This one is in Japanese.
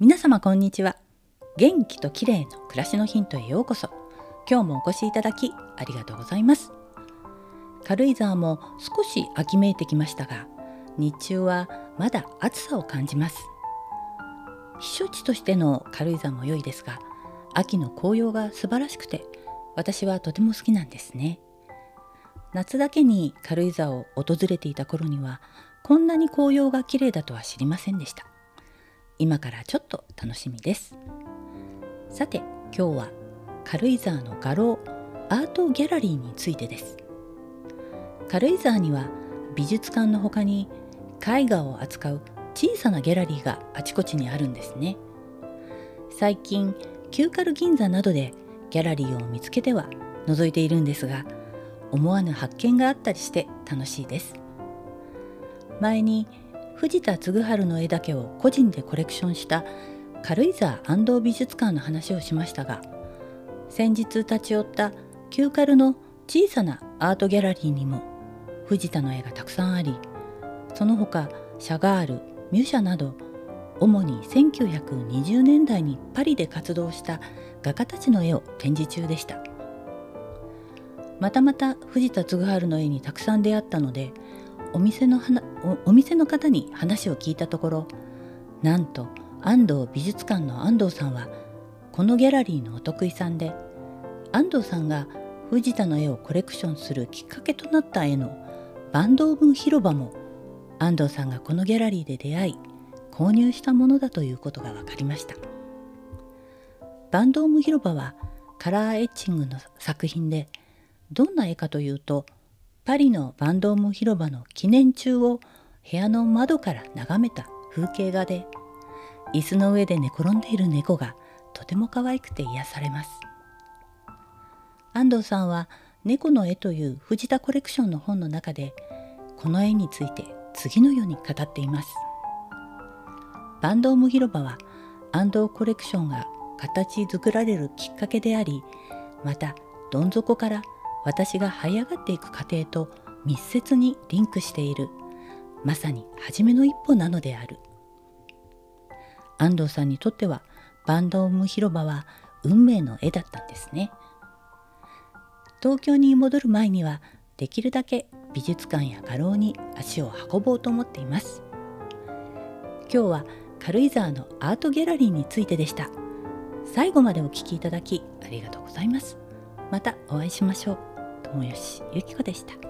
皆様こんにちは。元気と綺麗の暮らしのヒントへようこそ。今日もお越しいただきありがとうございます。軽井沢も少し秋めいてきましたが日中はまだ暑さを感じます。避暑地としての軽井沢も良いですが秋の紅葉が素晴らしくて私はとても好きなんですね。夏だけに軽井沢を訪れていた頃にはこんなに紅葉が綺麗だとは知りませんでした。今からちょっと楽しみです。さて今日は軽井沢の画廊アートギャラリーについてです。軽井沢には美術館の他に絵画を扱う小さなギャラリーがあちこちにあるんですね。最近旧軽銀座などでギャラリーを見つけては覗いているんですが思わぬ発見があったりして楽しいです。前に藤田嗣治の絵だけを個人でコレクションした軽井沢安藤美術館の話をしましたが先日立ち寄った旧軽の小さなアートギャラリーにも藤田の絵がたくさんありその他シャガールミュシャなど主に1920年代にパリで活動した画家たちの絵を展示中でした。またまた藤田嗣治の絵にたくさん出会ったのでお店のお店の方に話を聞いたところなんと安藤美術館の安藤さんはこのギャラリーのお得意さんで安藤さんが藤田の絵をコレクションするきっかけとなった絵の坂東文広場も安藤さんがこのギャラリーで出会い購入したものだということが分かりました。坂東文広場はカラーエッチングの作品でどんな絵かというとパリのバンドーム広場の記念中を部屋の窓から眺めた風景画で椅子の上で寝転んでいる猫がとても可愛くて癒されます。安藤さんは猫の絵という藤田コレクションの本の中でこの絵について次のように語っています。バンドーム広場は安藤コレクションが形作られるきっかけでありまたどん底から私が這い上がっていく過程と密接にリンクしている。まさに初めの一歩なのである。安藤さんにとってはバンドーム広場は運命の絵だったんですね。東京に戻る前にはできるだけ美術館や画廊に足を運ぼうと思っています。今日は軽井沢のアートギャラリーについてでした。最後までお聴きいただきありがとうございます。またお会いしましょう。友吉ゆき子でした。